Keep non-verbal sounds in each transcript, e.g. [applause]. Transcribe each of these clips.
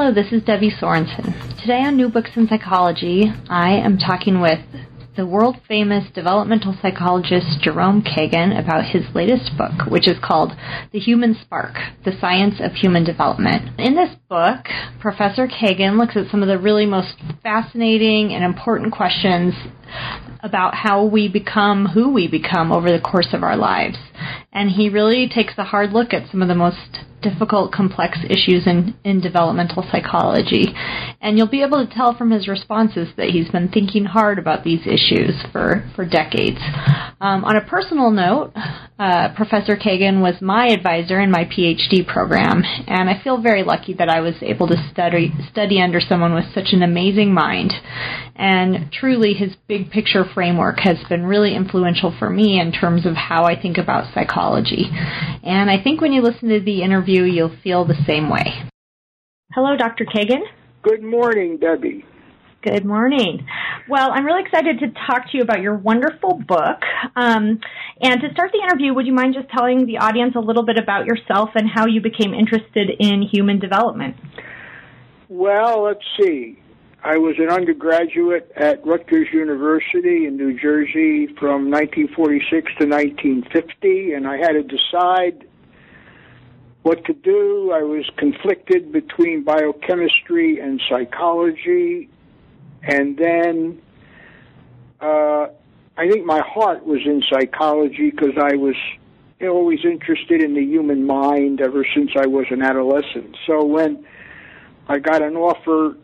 Hello, this is Debbie Sorensen. Today on New Books in Psychology, I am talking with the world famous developmental psychologist Jerome Kagan about his latest book, which is called The Human Spark The Science of Human Development. In this book, Professor Kagan looks at some of the really most fascinating and important questions about how we become who we become over the course of our lives. And he really takes a hard look at some of the most difficult, complex issues in, in developmental psychology. And you'll be able to tell from his responses that he's been thinking hard about these issues for, for decades. Um, on a personal note, uh, Professor Kagan was my advisor in my PhD program, and I feel very lucky that I was able to study, study under someone with such an amazing mind. And truly, his big picture framework has been really influential for me in terms of how I think about psychology. And I think when you listen to the interview, you'll feel the same way. Hello, Dr. Kagan. Good morning, Debbie. Good morning. Well, I'm really excited to talk to you about your wonderful book. Um, and to start the interview, would you mind just telling the audience a little bit about yourself and how you became interested in human development? Well, let's see. I was an undergraduate at Rutgers University in New Jersey from 1946 to 1950, and I had to decide what to do. I was conflicted between biochemistry and psychology, and then uh, I think my heart was in psychology because I was always interested in the human mind ever since I was an adolescent. So when I got an offer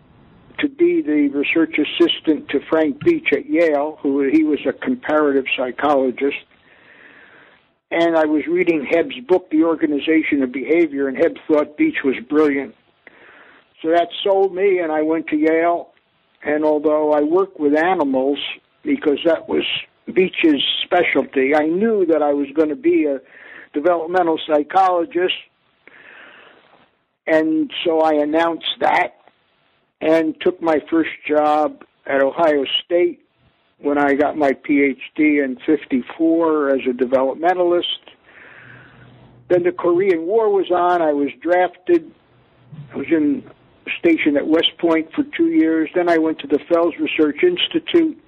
to be the research assistant to Frank Beach at Yale, who he was a comparative psychologist. And I was reading Hebb's book, The Organization of Behavior, and Hebb thought Beach was brilliant. So that sold me, and I went to Yale. And although I worked with animals, because that was Beach's specialty, I knew that I was going to be a developmental psychologist. And so I announced that and took my first job at Ohio State when I got my PhD in 54 as a developmentalist. Then the Korean War was on. I was drafted. I was in stationed at West Point for two years. Then I went to the Fels Research Institute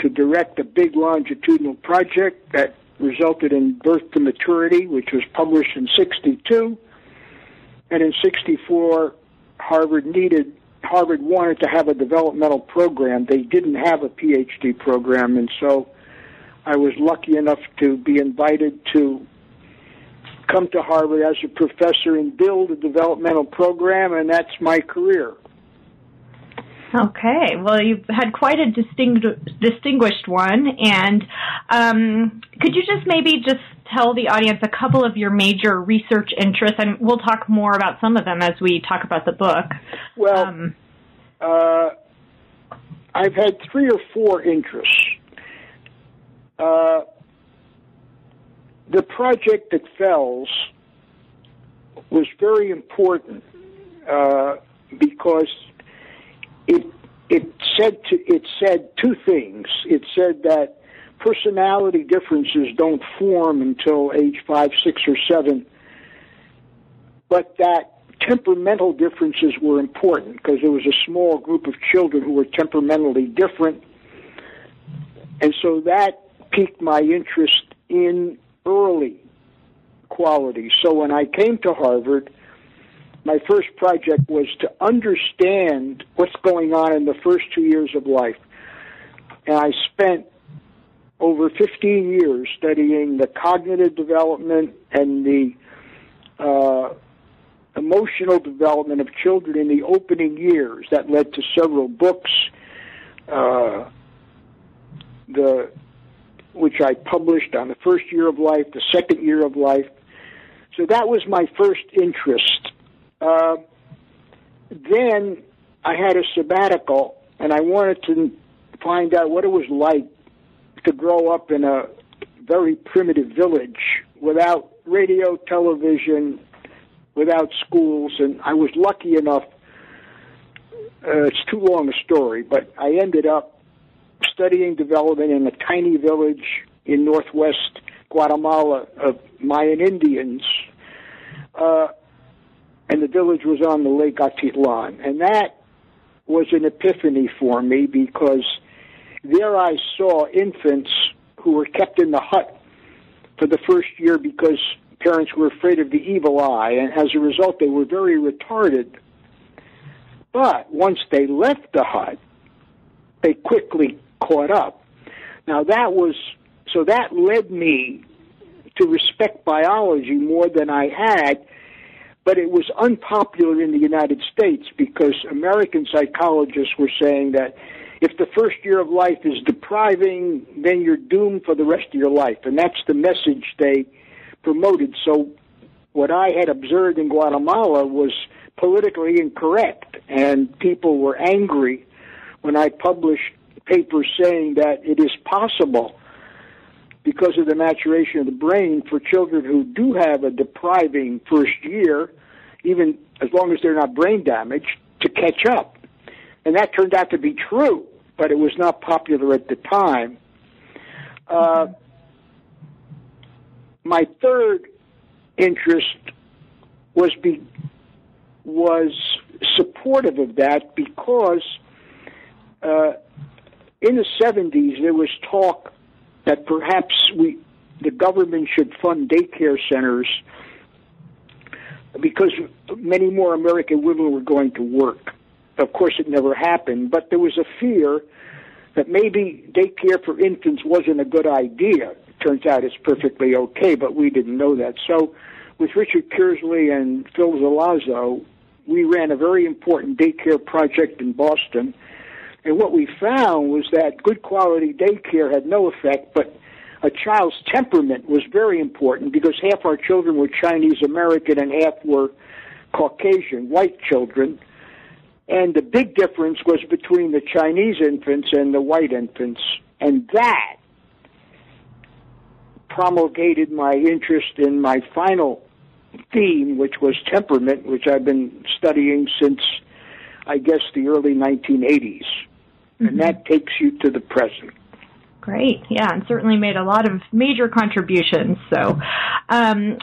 to direct a big longitudinal project that resulted in Birth to Maturity, which was published in 62. And in 64, Harvard needed Harvard wanted to have a developmental program. They didn't have a PhD program, and so I was lucky enough to be invited to come to Harvard as a professor and build a developmental program, and that's my career. Okay, well, you've had quite a distingu- distinguished one, and um, could you just maybe just tell the audience a couple of your major research interests, and we'll talk more about some of them as we talk about the book. Well, um, uh, I've had three or four interests. Uh, the project at Fels was very important uh, because it it said to, it said two things. It said that personality differences don't form until age five, six, or seven, but that temperamental differences were important because there was a small group of children who were temperamentally different. And so that piqued my interest in early qualities. So when I came to Harvard, my first project was to understand what's going on in the first two years of life. And I spent over 15 years studying the cognitive development and the uh, emotional development of children in the opening years. That led to several books, uh, the which I published on the first year of life, the second year of life. So that was my first interest. Uh, then I had a sabbatical, and I wanted to find out what it was like to grow up in a very primitive village without radio, television, without schools, and I was lucky enough. Uh, it's too long a story, but I ended up studying development in a tiny village in northwest Guatemala of Mayan Indians. Uh, and the village was on the Lake Atitlan. And that was an epiphany for me because there I saw infants who were kept in the hut for the first year because parents were afraid of the evil eye, and as a result, they were very retarded. But once they left the hut, they quickly caught up. Now that was so that led me to respect biology more than I had, but it was unpopular in the United States because American psychologists were saying that if the first year of life is depriving, then you're doomed for the rest of your life. And that's the message they promoted. So what I had observed in Guatemala was politically incorrect, and people were angry when I published papers saying that it is possible because of the maturation of the brain for children who do have a depriving first year, even as long as they're not brain damaged, to catch up. And that turned out to be true, but it was not popular at the time. Uh, my third interest was be, was supportive of that because uh, in the 70s there was talk that perhaps we the government should fund daycare centers because many more American women were going to work. Of course, it never happened, but there was a fear that maybe daycare for infants wasn't a good idea. It turns out it's perfectly okay, but we didn't know that. So, with Richard Kearsley and Phil Zelazo, we ran a very important daycare project in Boston and what we found was that good quality daycare had no effect, but a child's temperament was very important because half our children were Chinese American and half were Caucasian, white children. And the big difference was between the Chinese infants and the white infants. And that promulgated my interest in my final theme, which was temperament, which I've been studying since, I guess, the early 1980s mm-hmm. and that takes you to the present. Great, yeah, and certainly made a lot of major contributions. So, um,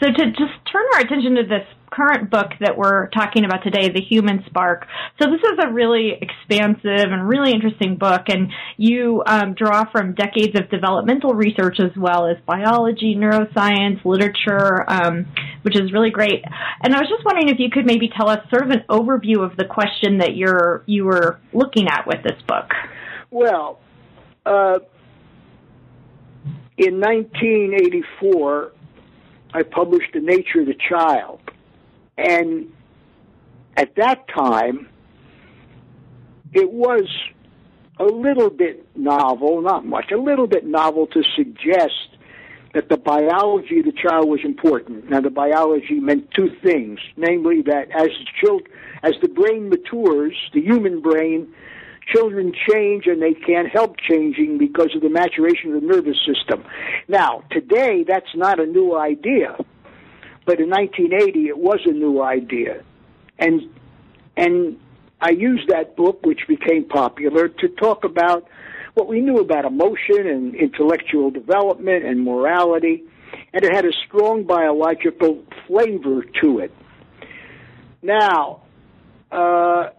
so to just turn our attention to this current book that we're talking about today, The Human Spark. So this is a really expansive and really interesting book, and you um, draw from decades of developmental research as well as biology, neuroscience, literature, um, which is really great. And I was just wondering if you could maybe tell us sort of an overview of the question that you're you were looking at with this book. Well. Uh, in 1984, I published The Nature of the Child. And at that time, it was a little bit novel, not much, a little bit novel to suggest that the biology of the child was important. Now, the biology meant two things, namely that as the child, as the brain matures, the human brain, children change and they can't help changing because of the maturation of the nervous system. Now, today, that's not a new idea. But in 1980, it was a new idea, and and I used that book, which became popular, to talk about what we knew about emotion and intellectual development and morality, and it had a strong biological flavor to it. Now, uh,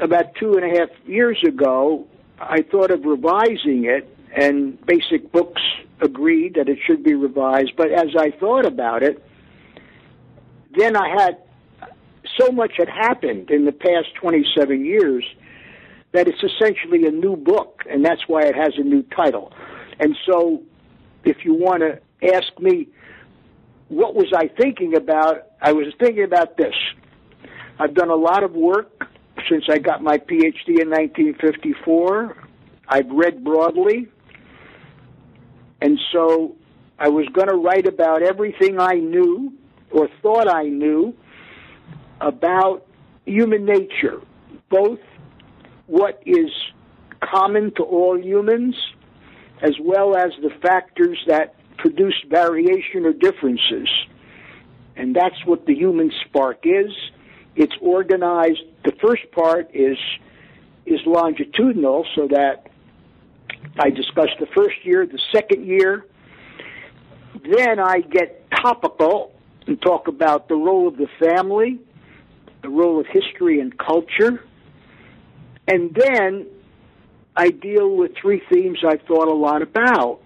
about two and a half years ago, I thought of revising it, and Basic Books agreed that it should be revised. But as I thought about it, then I had so much had happened in the past 27 years that it's essentially a new book, and that's why it has a new title. And so, if you want to ask me, what was I thinking about? I was thinking about this. I've done a lot of work since I got my PhD in 1954. I've read broadly. And so I was going to write about everything I knew or thought I knew about human nature, both what is common to all humans as well as the factors that produce variation or differences. And that's what the human spark is. It's organized, the first part is is longitudinal so that I discuss the first year, the second year. Then I get topical and talk about the role of the family, the role of history and culture. And then I deal with three themes I've thought a lot about.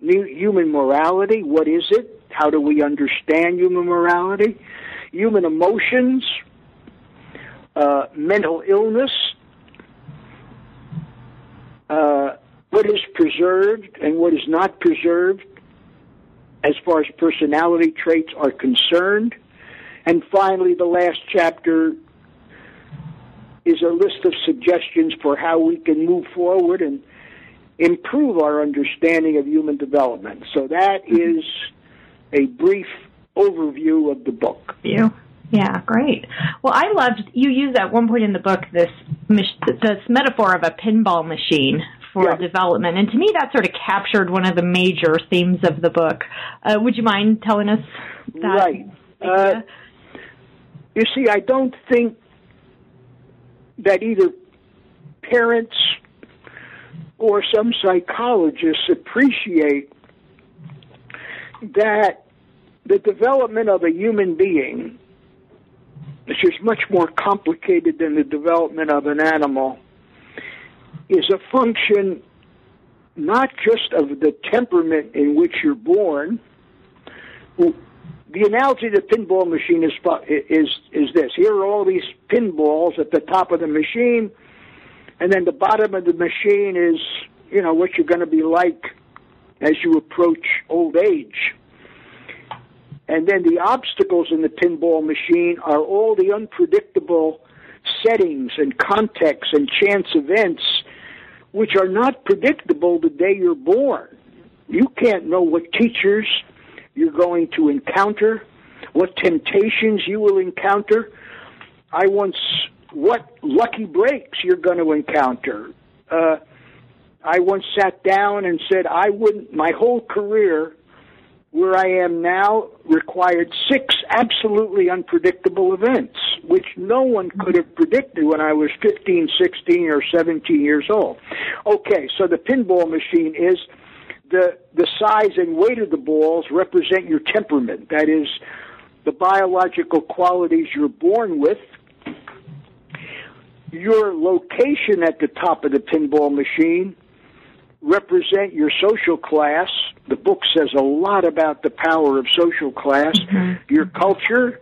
Human morality, what is it? How do we understand human morality? Human emotions, uh, mental illness, uh, what is preserved and what is not preserved as far as personality traits are concerned. And finally, the last chapter is a list of suggestions for how we can move forward and improve our understanding of human development. So that mm-hmm. is a brief overview of the book. You. Yeah, great. Well, I loved you use at one point in the book this this metaphor of a pinball machine for yeah. development, and to me that sort of captured one of the major themes of the book. Uh, would you mind telling us that? Right. Uh, you see, I don't think that either parents or some psychologists appreciate that the development of a human being which is much more complicated than the development of an animal, is a function not just of the temperament in which you're born. The analogy of the pinball machine is is is this: here are all these pinballs at the top of the machine, and then the bottom of the machine is you know what you're going to be like as you approach old age. And then the obstacles in the pinball machine are all the unpredictable settings and contexts and chance events which are not predictable the day you're born. You can't know what teachers you're going to encounter, what temptations you will encounter. I once, what lucky breaks you're going to encounter. Uh, I once sat down and said, I wouldn't, my whole career, where I am now required six absolutely unpredictable events, which no one could have predicted when I was 15, 16, or 17 years old. Okay, so the pinball machine is the, the size and weight of the balls represent your temperament. That is, the biological qualities you're born with. Your location at the top of the pinball machine represent your social class. The book says a lot about the power of social class, mm-hmm. your culture,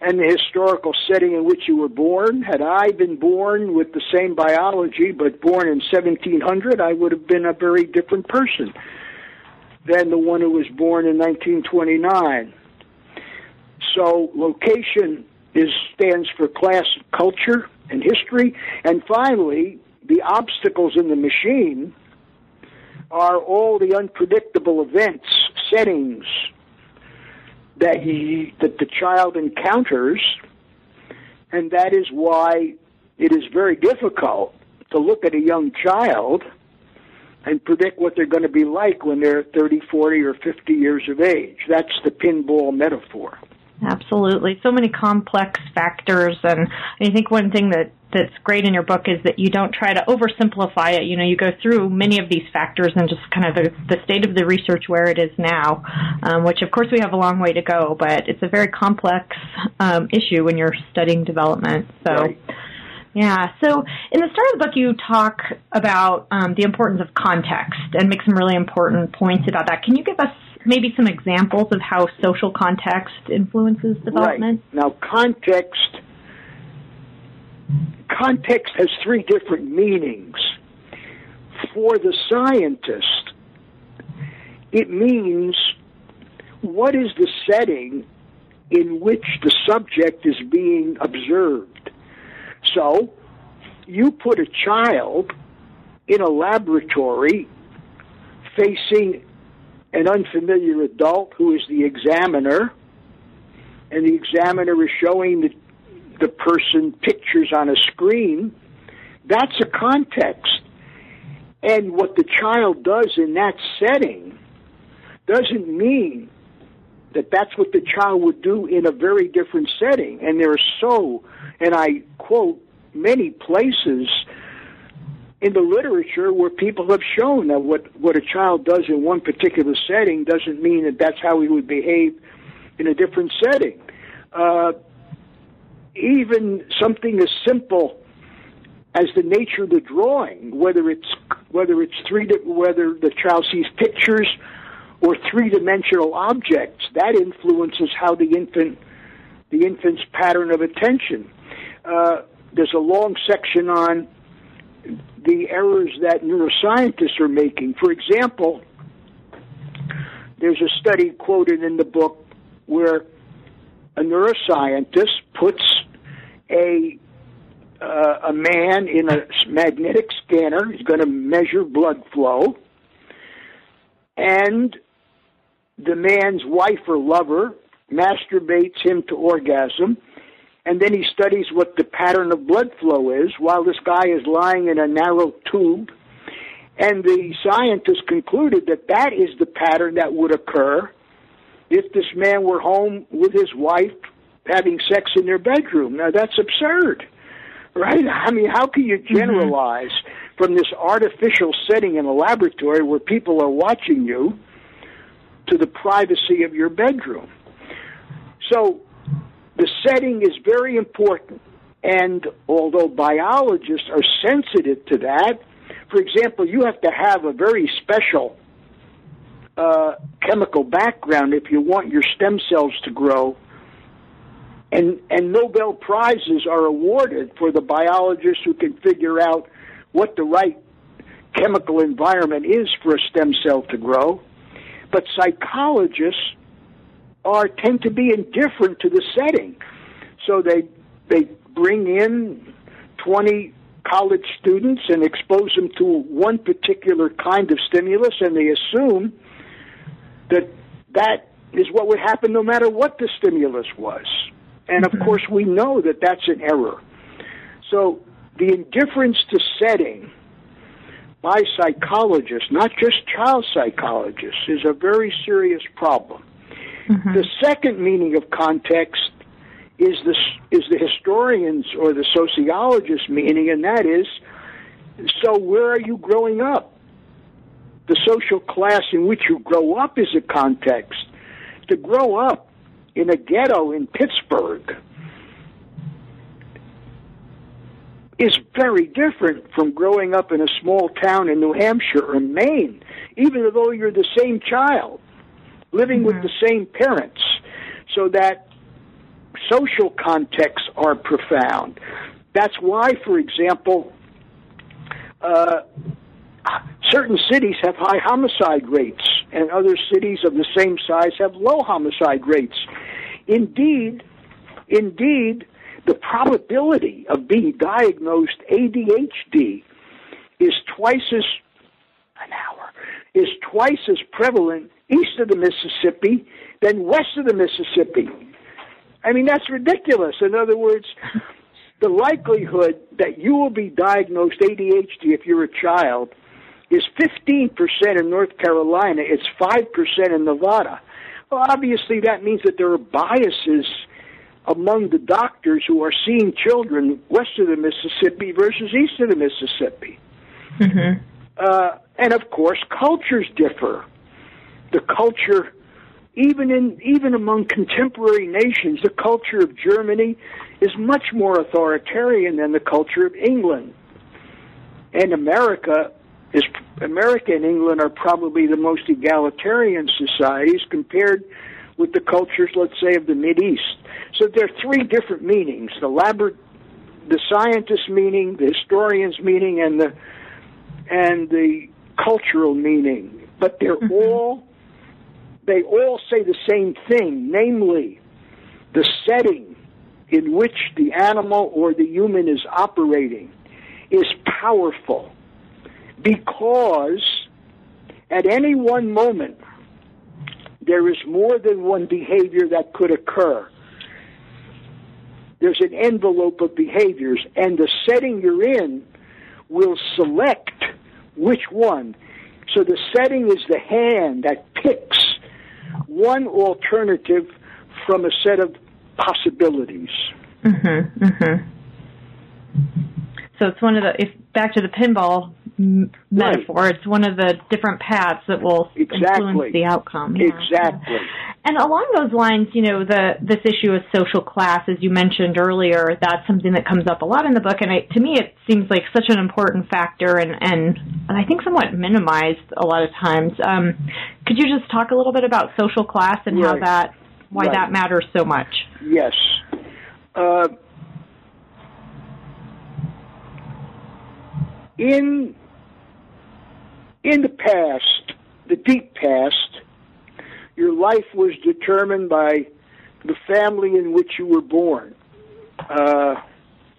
and the historical setting in which you were born. Had I been born with the same biology, but born in 1700, I would have been a very different person than the one who was born in 1929. So, location is stands for class, culture, and history. And finally, the obstacles in the machine are all the unpredictable events, settings that he that the child encounters, and that is why it is very difficult to look at a young child and predict what they're going to be like when they're 30, 40, or 50 years of age. That's the pinball metaphor. Absolutely. So many complex factors and I think one thing that that's great in your book is that you don't try to oversimplify it. You know, you go through many of these factors and just kind of the, the state of the research where it is now, um, which of course we have a long way to go, but it's a very complex um, issue when you're studying development. So. Right. Yeah. So in the start of the book, you talk about um, the importance of context and make some really important points about that. Can you give us maybe some examples of how social context influences development? Right. Now, context context has three different meanings. For the scientist, it means what is the setting in which the subject is being observed. So, you put a child in a laboratory facing an unfamiliar adult who is the examiner, and the examiner is showing the the person pictures on a screen, that's a context. And what the child does in that setting doesn't mean that that's what the child would do in a very different setting. And there are so, and I quote, many places in the literature where people have shown that what, what a child does in one particular setting doesn't mean that that's how he would behave in a different setting. Uh, even something as simple as the nature of the drawing, whether it's whether it's three whether the child sees pictures or three dimensional objects, that influences how the infant the infant's pattern of attention. Uh, there's a long section on the errors that neuroscientists are making. For example, there's a study quoted in the book where a neuroscientist puts a uh, a man in a magnetic scanner. He's going to measure blood flow, and the man's wife or lover masturbates him to orgasm, and then he studies what the pattern of blood flow is while this guy is lying in a narrow tube. And the scientists concluded that that is the pattern that would occur if this man were home with his wife having sex in their bedroom. Now that's absurd, right? I mean, how can you mm-hmm. generalize mm-hmm. from this artificial setting in a laboratory where people are watching you to the privacy of your bedroom? So the setting is very important. And although biologists are sensitive to that, for example, you have to have a very special uh, chemical background if you want your stem cells to grow. And, and Nobel Prizes are awarded for the biologists who can figure out what the right chemical environment is for a stem cell to grow. But psychologists are tend to be indifferent to the setting. So they they bring in 20 college students and expose them to one particular kind of stimulus and they assume that that is what would happen no matter what the stimulus was. And of mm-hmm. course, we know that that's an error. So the indifference to setting by psychologists, not just child psychologists, is a very serious problem. Mm-hmm. The second meaning of context is the is the historians or the sociologists' meaning, and that is, so where are you growing up? the social class in which you grow up is a context. To grow up in a ghetto in Pittsburgh is very different from growing up in a small town in New Hampshire or Maine, even though you're the same child, living mm-hmm. with the same parents. So that social contexts are profound. That's why, for example, uh, certain cities have high homicide rates, and other cities of the same size have low homicide rates. Indeed, indeed, the probability of being diagnosed ADHD is twice as an hour is twice as prevalent east of the Mississippi than west of the Mississippi. I mean that's ridiculous. In other words, the likelihood that you will be diagnosed ADHD if you're a child is 15% in North Carolina, it's 5% in Nevada. Well, obviously, that means that there are biases among the doctors who are seeing children west of the Mississippi versus east of the Mississippi. Mm-hmm. Uh, and of course, cultures differ. The culture, even in even among contemporary nations, the culture of Germany is much more authoritarian than the culture of England. And America is America and England are probably the most egalitarian societies compared with the cultures, let's say, of the Mid East. So there are three different meanings: the labor, the scientist meaning, the historian's meaning, and the and the cultural meaning. But they're mm-hmm. all they all say the same thing, namely the setting in which the animal or the human is operating is powerful because at any one moment there is more than one behavior that could occur. there's an envelope of behaviors, and the setting you're in will select which one. So the setting is the hand that picks one alternative from a set of possibilities. Mm-hmm, mm-hmm. So it's one of the if back to the pinball m- metaphor, Right. it's one of the different paths that will Exactly. influence the outcome. yeah. Exactly. And along those lines, you know, the this issue of social class, as you mentioned earlier, that's something that comes up a lot in the book, and I, to me, it seems like such an important factor, and and, and I think somewhat minimized a lot of times. Um, could you just talk a little bit about social class and how that why Right. that matters so much? Yes. Uh, in in the past, the deep past, your life was determined by the family in which you were born. Uh,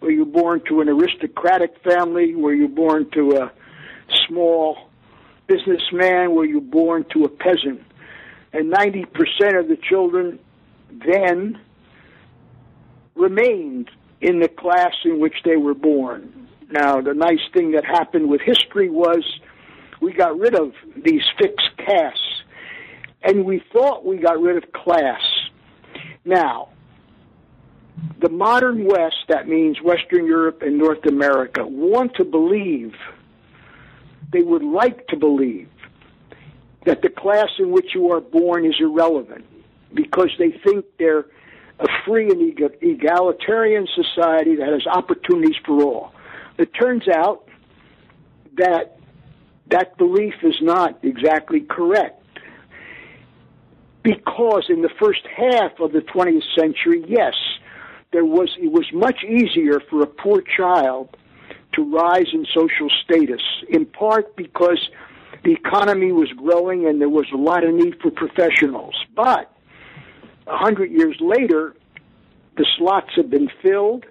were you born to an aristocratic family? Were you born to a small businessman? Were you born to a peasant? And 90% of the children then remained in the class in which they were born. Now, the nice thing that happened with history was we got rid of these fixed castes, and we thought we got rid of class. Now, the modern West, that means Western Europe and North America, want to believe, they would like to believe, that the class in which you are born is irrelevant because they think they're a free and egalitarian society that has opportunities for all. It turns out that that belief is not exactly correct. Because in the first half of the 20th century, yes, there was it was much easier for a poor child to rise in social status, in part because the economy was growing and there was a lot of need for professionals. But hundred years later, the slots have been filled.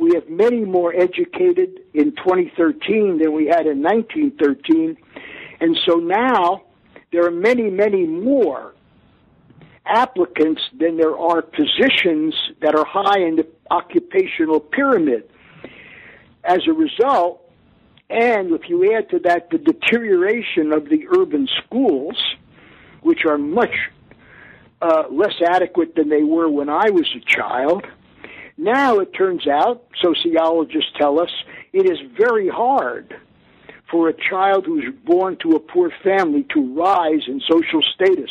We have many more educated in 2013 than we had in 1913. And so now there are many, many more applicants than there are positions that are high in the occupational pyramid. As a result, and if you add to that the deterioration of the urban schools, which are much uh, less adequate than they were when I was a child, now it turns out, sociologists tell us, it is very hard for a child who's born to a poor family to rise in social status.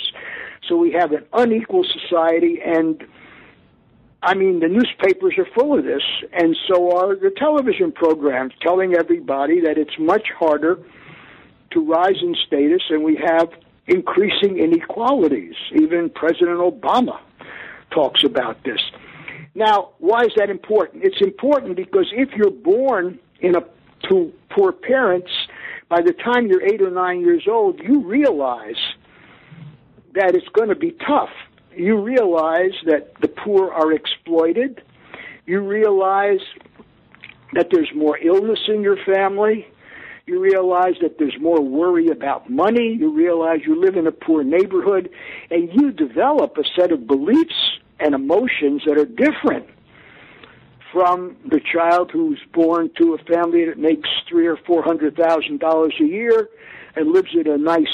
So we have an unequal society, and I mean, the newspapers are full of this, and so are the television programs telling everybody that it's much harder to rise in status, and we have increasing inequalities. Even President Obama talks about this. Now, why is that important? It's important because if you're born in a to poor parents, by the time you're eight or nine years old, you realize that it's going to be tough. You realize that the poor are exploited. You realize that there's more illness in your family. You realize that there's more worry about money. You realize you live in a poor neighborhood. And you develop a set of beliefs and emotions that are different from the child who's born to a family that makes three or four hundred thousand dollars a year and lives in a nice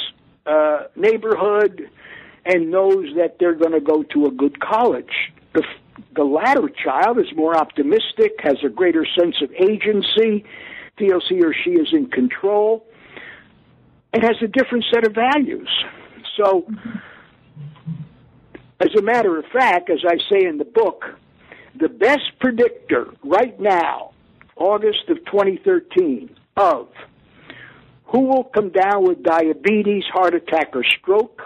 uh, neighborhood and knows that they're going to go to a good college. The, the latter child is more optimistic, has a greater sense of agency, feels he or she is in control, and has a different set of values. So, as a matter of fact, as I say in the book, the best predictor right now, August of 2013, of who will come down with diabetes, heart attack, or stroke,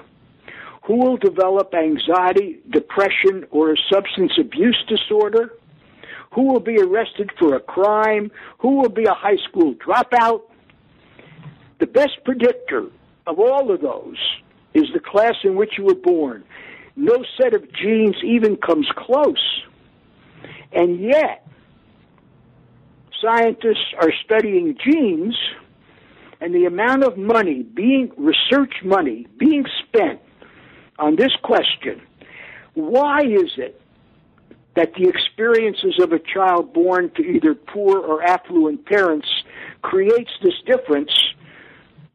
who will develop anxiety, depression, or a substance abuse disorder, who will be arrested for a crime, who will be a high school dropout. The best predictor of all of those is the class in which you were born. No set of genes even comes close. And yet, scientists are studying genes and the amount of money being, research money being spent on this question why is it that the experiences of a child born to either poor or affluent parents creates this difference,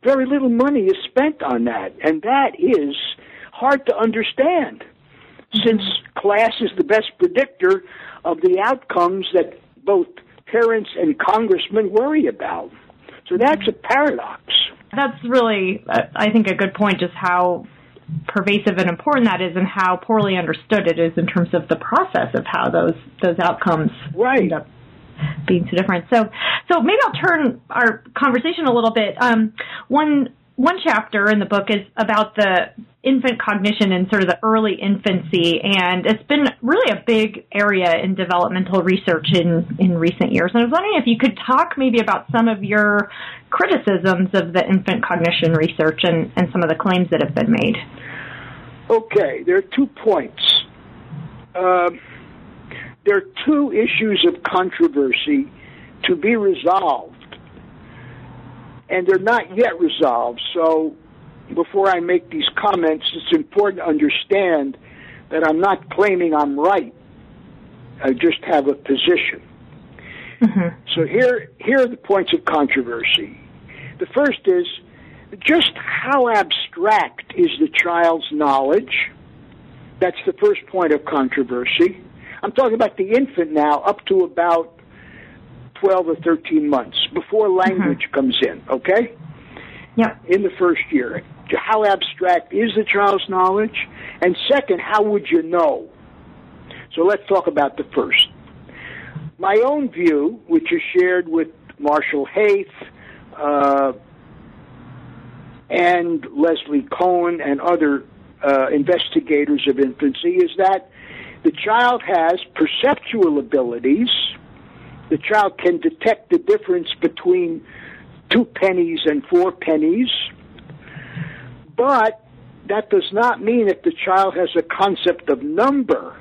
very little money is spent on that. And that is hard to understand since class is the best predictor of the outcomes that both parents and congressmen worry about. So that's a paradox. That's really, uh, I think, a good point, just how pervasive and important that is and how poorly understood it is in terms of the process of how those those outcomes right. end up being so different. So so maybe I'll turn our conversation a little bit. Um, one one chapter in the book is about the infant cognition in sort of the early infancy, and it's been really a big area in developmental research in, in recent years. And I was wondering if you could talk maybe about some of your criticisms of the infant cognition research and, and some of the claims that have been made. Okay, there are two points. Uh, there are two issues of controversy to be resolved and they're not yet resolved. So before I make these comments, it's important to understand that I'm not claiming I'm right. I just have a position. Mm-hmm. So here, here are the points of controversy. The first is just how abstract is the child's knowledge? That's the first point of controversy. I'm talking about the infant now, up to about 12 or 13 months before language mm-hmm. comes in, okay? Yeah. In the first year. How abstract is the child's knowledge? And second, how would you know? So let's talk about the first. My own view, which is shared with Marshall Haith uh, and Leslie Cohen and other uh, investigators of infancy, is that the child has perceptual abilities the child can detect the difference between two pennies and four pennies, but that does not mean that the child has a concept of number,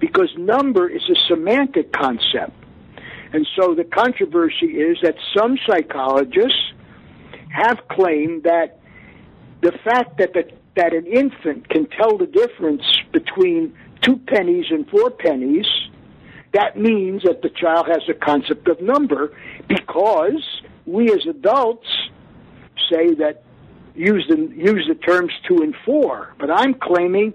because number is a semantic concept. And so the controversy is that some psychologists have claimed that the fact that the, that an infant can tell the difference between two pennies and four pennies that means that the child has a concept of number because we as adults say that use the use the terms two and four, but I'm claiming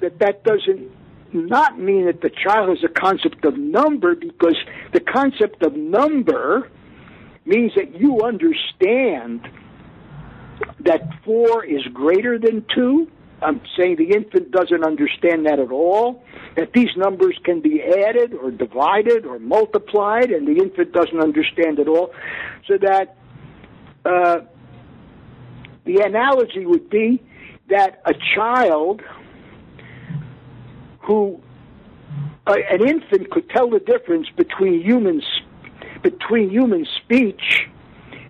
that that doesn't not mean that the child has a concept of number because the concept of number means that you understand that four is greater than two. I'm saying the infant doesn't understand that at all, that these numbers can be added or divided or multiplied, and the infant doesn't understand at all. So that uh, the analogy would be that a child who, uh, an infant could tell the difference between humans, between human speech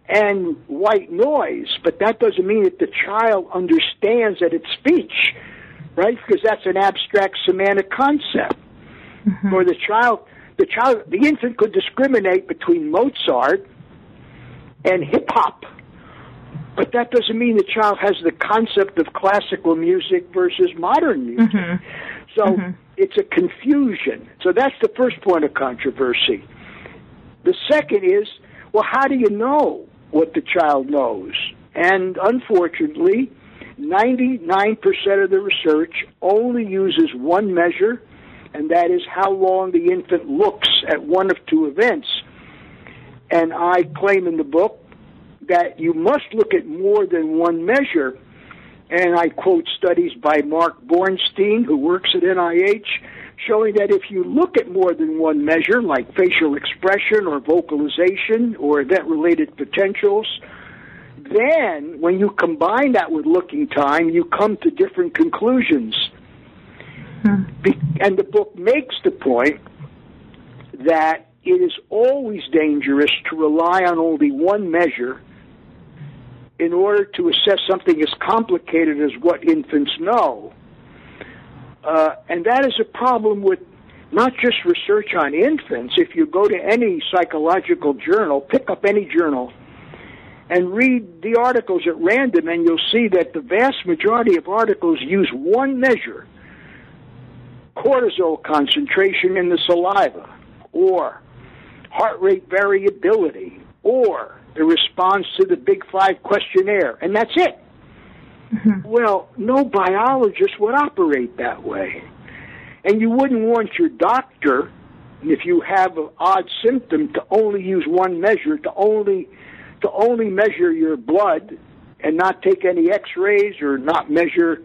and white noise, but that doesn't mean that the child understands that it's speech, right? Because that's an abstract semantic concept. Mm-hmm. Or the child, the child, the infant could discriminate between Mozart and hip hop, but that doesn't mean the child has the concept of classical music versus modern music. Mm-hmm. So mm-hmm. it's a confusion. So that's the first point of controversy. The second is, well, how do you know? what the child knows. And unfortunately, 99% of the research only uses one measure, and that is how long the infant looks at one of two events. And I claim in the book that you must look at more than one measure. And I quote studies by Mark Bornstein, who works at NIH, showing that if you look at more than one measure, like facial expression or vocalization or event related potentials, then when you combine that with looking time, you come to different conclusions. Hmm. And the book makes the point that it is always dangerous to rely on only one measure in order to assess something as complicated as what infants know. Uh, and that is a problem with not just research on infants. If you go to any psychological journal, pick up any journal, and read the articles at random, and you'll see that the vast majority of articles use one measure cortisol concentration in the saliva, or heart rate variability, or the response to the Big Five questionnaire, and that's it. Mm-hmm. Well, no biologist would operate that way. And you wouldn't want your doctor, if you have an odd symptom, to only use one measure, to only to only measure your blood and not take any x-rays or not measure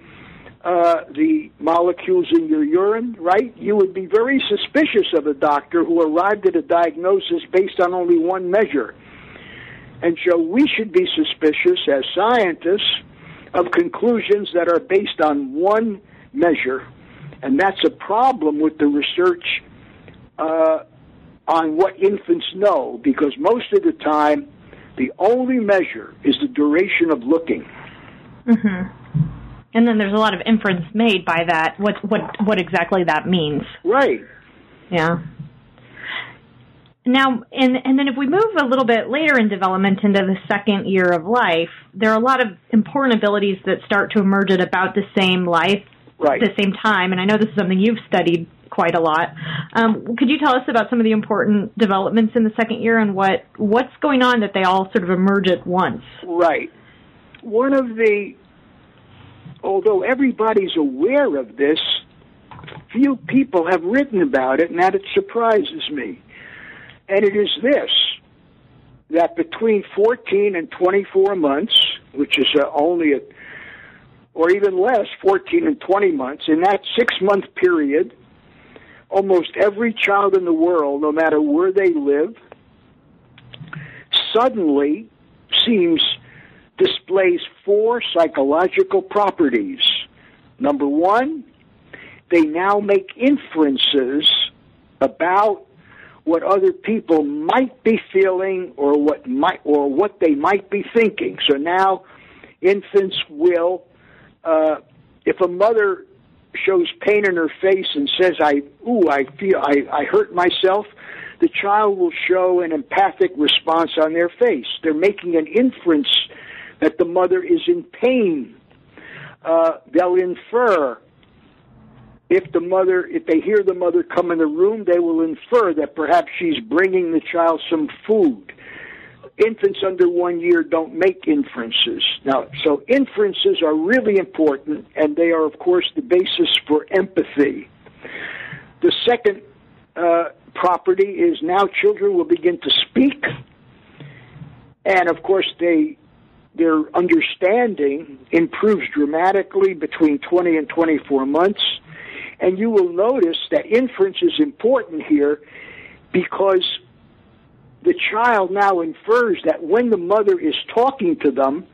uh, the molecules in your urine, right? You would be very suspicious of a doctor who arrived at a diagnosis based on only one measure. And so we should be suspicious as scientists of conclusions that are based on one measure. And that's a problem with the research uh, on what infants know, because most of the time, the only measure is the duration of looking. Mm-hmm. And then there's a lot of inference made by that. What what what exactly that means? Right. Yeah. Now, and and then if we move a little bit later in development into the second year of life, there are a lot of important abilities that start to emerge at about the same life, right. the same time. And I know this is something you've studied quite a lot. Um, could you tell us about some of the important developments in the second year and what what's going on that they all sort of emerge at once? Right. One of the, although everybody's aware of this, few people have written about it, and that it surprises me and it is this that between 14 and 24 months, which is uh, only a, or even less, 14 and 20 months, in that six month period, almost every child in the world, no matter where they live, suddenly seems displays four psychological properties. Number one, they now make inferences about what other people might be feeling or what might or what they might be thinking. So now infants will uh, if a mother shows pain in her face and says I ooh I feel I, I hurt myself, the child will show an empathic response on their face. They're making an inference that the mother is in pain. Uh, they'll infer if the mother, if they hear the mother come in the room, they will infer that perhaps she's bringing the child some food. Infants under one year don't make inferences. Now, so inferences are really important, and they are, of course, the basis for empathy. The second uh, property is now children will begin to speak, and of course, they their understanding improves dramatically between 20 and 24 months and you will notice that inference is important here because the child now infers that when the mother is talking to them,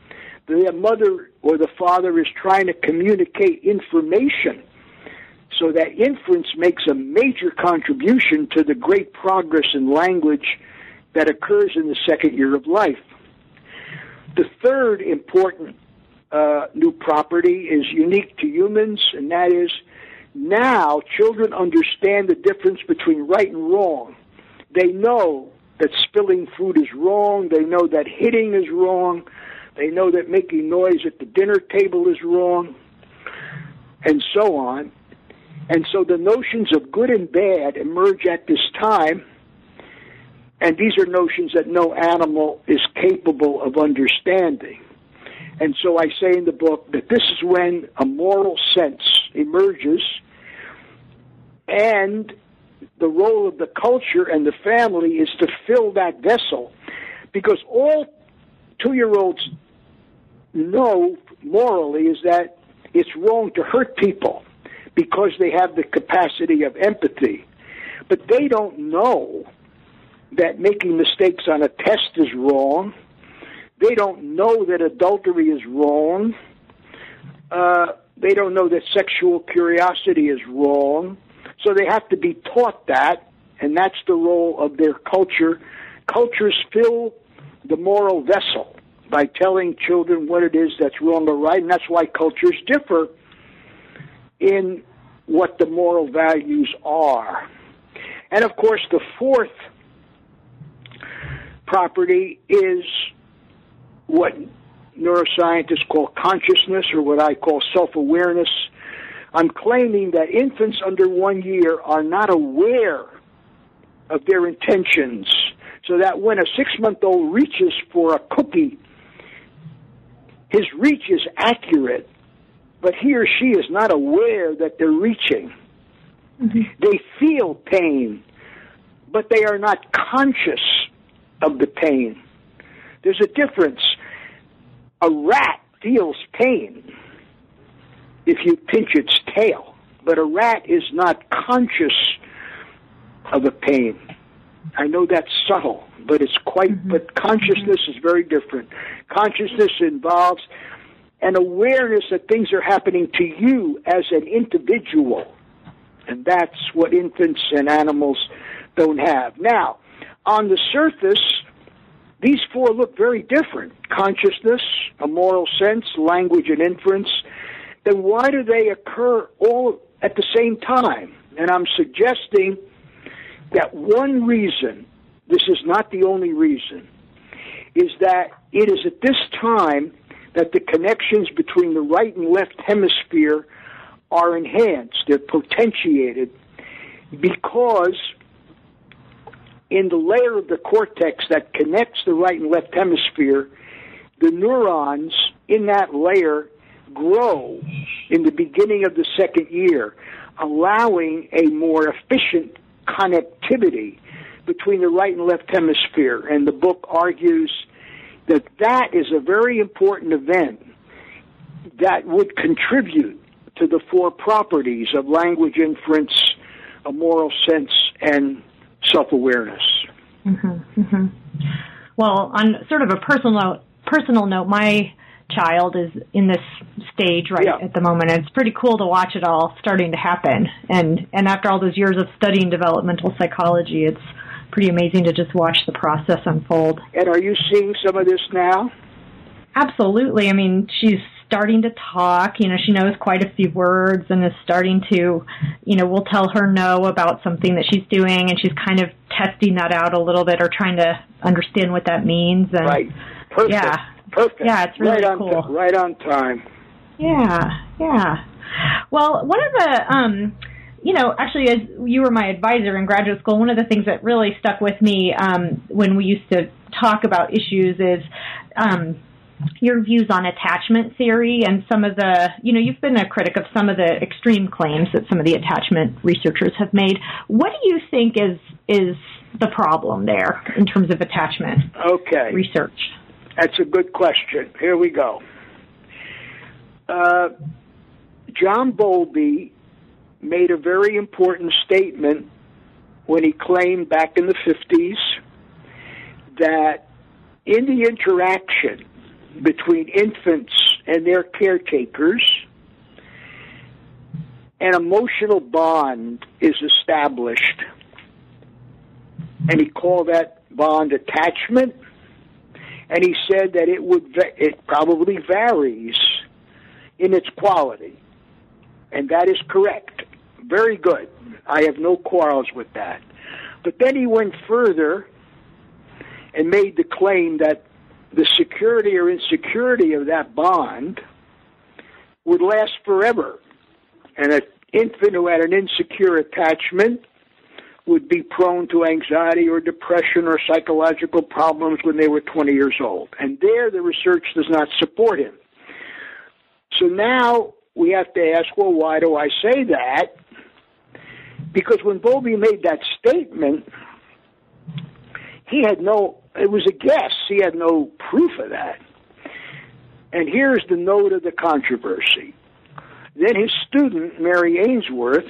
the mother or the father is trying to communicate information. So that inference makes a major contribution to the great progress in language that occurs in the second year of life. The third important uh, new property is unique to humans, and that is now, children understand the difference between right and wrong. They know that spilling food is wrong. They know that hitting is wrong. They know that making noise at the dinner table is wrong, and so on. And so the notions of good and bad emerge at this time, and these are notions that no animal is capable of understanding. And so I say in the book that this is when a moral sense emerges and the role of the culture and the family is to fill that vessel because all two year olds know morally is that it's wrong to hurt people because they have the capacity of empathy. But they don't know that making mistakes on a test is wrong. They don't know that adultery is wrong. Uh, they don't know that sexual curiosity is wrong. So they have to be taught that, and that's the role of their culture. Cultures fill the moral vessel by telling children what it is that's wrong or right, and that's why cultures differ in what the moral values are. And of course, the fourth property is what neuroscientists call consciousness, or what I call self awareness I'm claiming that infants under one year are not aware of their intentions, so that when a six month old reaches for a cookie, his reach is accurate, but he or she is not aware that they're reaching. Mm-hmm. They feel pain, but they are not conscious of the pain. There's a difference. A rat feels pain if you pinch its tail, but a rat is not conscious of the pain. I know that's subtle, but it's quite, mm-hmm. but consciousness is very different. Consciousness involves an awareness that things are happening to you as an individual. And that's what infants and animals don't have. Now, on the surface, these four look very different consciousness, a moral sense, language, and inference. Then why do they occur all at the same time? And I'm suggesting that one reason, this is not the only reason, is that it is at this time that the connections between the right and left hemisphere are enhanced, they're potentiated, because in the layer of the cortex that connects the right and left hemisphere, the neurons in that layer grow in the beginning of the second year, allowing a more efficient connectivity between the right and left hemisphere. And the book argues that that is a very important event that would contribute to the four properties of language inference, a moral sense, and self awareness. Mm-hmm, mm-hmm. Well, on sort of a personal note, personal note, my child is in this stage right yeah. at the moment. And it's pretty cool to watch it all starting to happen. And and after all those years of studying developmental psychology, it's pretty amazing to just watch the process unfold. And are you seeing some of this now? Absolutely. I mean, she's starting to talk. You know, she knows quite a few words and is starting to, you know, we'll tell her no about something that she's doing, and she's kind of testing that out a little bit or trying to understand what that means. And, right. Perfect. Yeah. Perfect. Yeah, it's really right cool. T- right on time. Yeah. Yeah. Well, one of the um, you know, actually, as you were my advisor in graduate school, one of the things that really stuck with me um, when we used to talk about issues is um, your views on attachment theory and some of the, you know, you've been a critic of some of the extreme claims that some of the attachment researchers have made. What do you think is is the problem there in terms of attachment okay. research? That's a good question. Here we go. Uh, John Bowlby made a very important statement when he claimed back in the 50s that in the interaction between infants and their caretakers, an emotional bond is established. And he called that bond attachment. And he said that it would it probably varies in its quality. And that is correct. Very good. I have no quarrels with that. But then he went further and made the claim that the security or insecurity of that bond would last forever. And an infant who had an insecure attachment would be prone to anxiety or depression or psychological problems when they were 20 years old. And there, the research does not support him. So now we have to ask, well, why do I say that? Because when Bowlby made that statement, he had no it was a guess. He had no proof of that. And here's the note of the controversy. Then his student, Mary Ainsworth,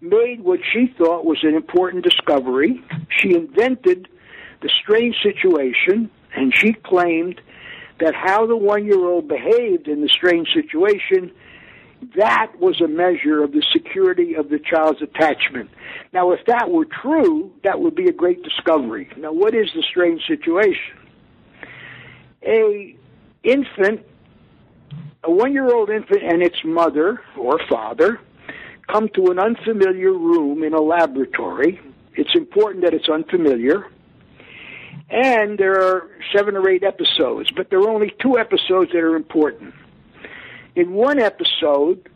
made what she thought was an important discovery. She invented the strange situation, and she claimed that how the one year old behaved in the strange situation that was a measure of the security of the child's attachment. Now, if that were true, that would be a great discovery. Now, what is the strange situation? A infant, a one-year-old infant and its mother or father come to an unfamiliar room in a laboratory. It's important that it's unfamiliar. And there are seven or eight episodes, but there are only two episodes that are important in one episode,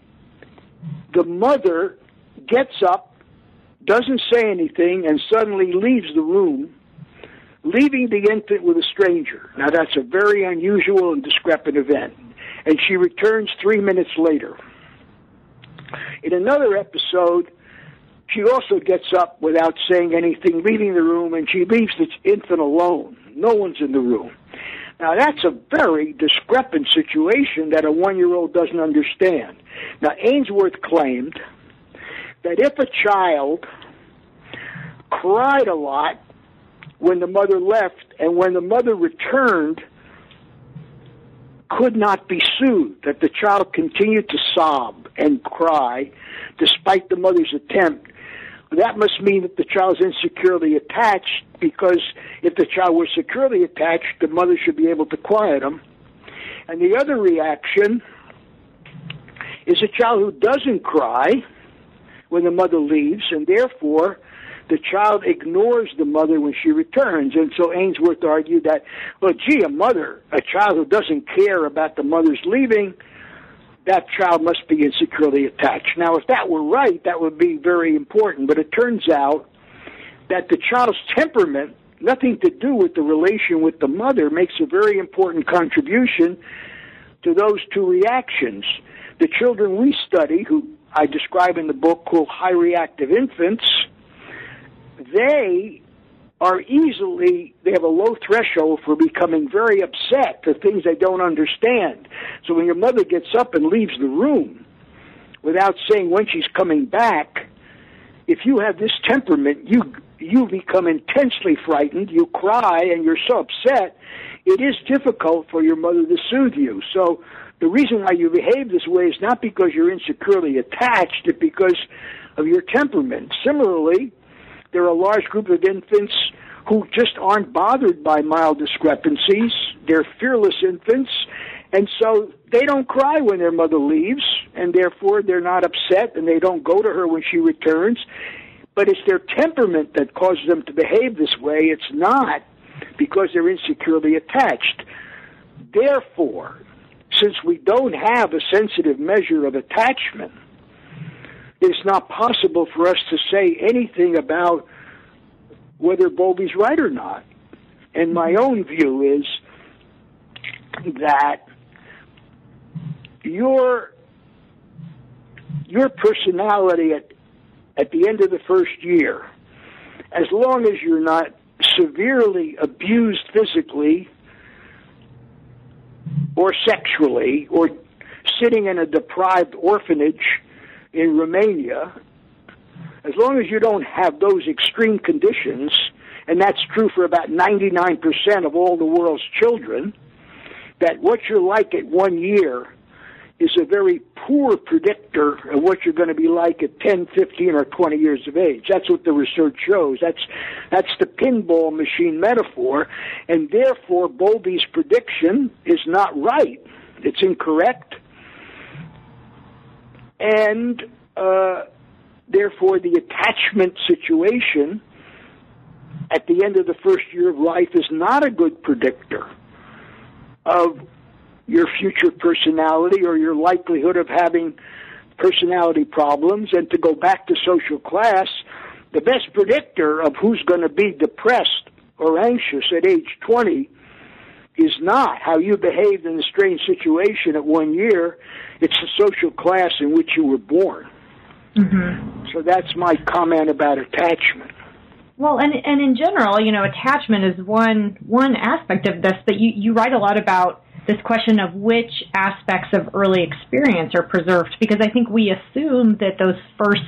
the mother gets up, doesn't say anything, and suddenly leaves the room, leaving the infant with a stranger. Now, that's a very unusual and discrepant event. And she returns three minutes later. In another episode, she also gets up without saying anything, leaving the room, and she leaves the infant alone. No one's in the room. Now, that's a very discrepant situation that a one year old doesn't understand. Now, Ainsworth claimed that if a child cried a lot when the mother left and when the mother returned, could not be soothed, that the child continued to sob and cry despite the mother's attempt, that must mean that the child is insecurely attached because if the child was securely attached, the mother should be able to quiet him. And the other reaction is a child who doesn't cry when the mother leaves, and therefore the child ignores the mother when she returns. And so Ainsworth argued that, well, gee, a mother, a child who doesn't care about the mother's leaving, that child must be insecurely attached. Now, if that were right, that would be very important. But it turns out that the child's temperament, nothing to do with the relation with the mother, makes a very important contribution to those two reactions. The children we study, who I describe in the book called high reactive infants, they are easily, they have a low threshold for becoming very upset for things they don't understand. So when your mother gets up and leaves the room without saying when she's coming back, if you have this temperament, you you become intensely frightened, you cry, and you're so upset, it is difficult for your mother to soothe you. So the reason why you behave this way is not because you're insecurely attached, it's because of your temperament. Similarly, there are a large group of infants who just aren't bothered by mild discrepancies. They're fearless infants, and so they don't cry when their mother leaves, and therefore they're not upset and they don't go to her when she returns. But it's their temperament that causes them to behave this way. It's not because they're insecurely attached. Therefore, since we don't have a sensitive measure of attachment, it's not possible for us to say anything about whether Bowlby's right or not. And my mm-hmm. own view is that your your personality at at the end of the first year, as long as you're not severely abused physically or sexually or sitting in a deprived orphanage in Romania, as long as you don't have those extreme conditions, and that's true for about 99% of all the world's children, that what you're like at one year is a very poor predictor of what you're going to be like at 10, 15, or 20 years of age. That's what the research shows. That's, that's the pinball machine metaphor, and therefore Bowlby's prediction is not right. It's incorrect. And uh, therefore, the attachment situation at the end of the first year of life is not a good predictor of your future personality or your likelihood of having personality problems. And to go back to social class, the best predictor of who's going to be depressed or anxious at age 20 is not how you behaved in a strange situation at one year. It's the social class in which you were born. Mm-hmm. So that's my comment about attachment. Well, and and in general, you know, attachment is one one aspect of this. But you you write a lot about this question of which aspects of early experience are preserved because I think we assume that those first,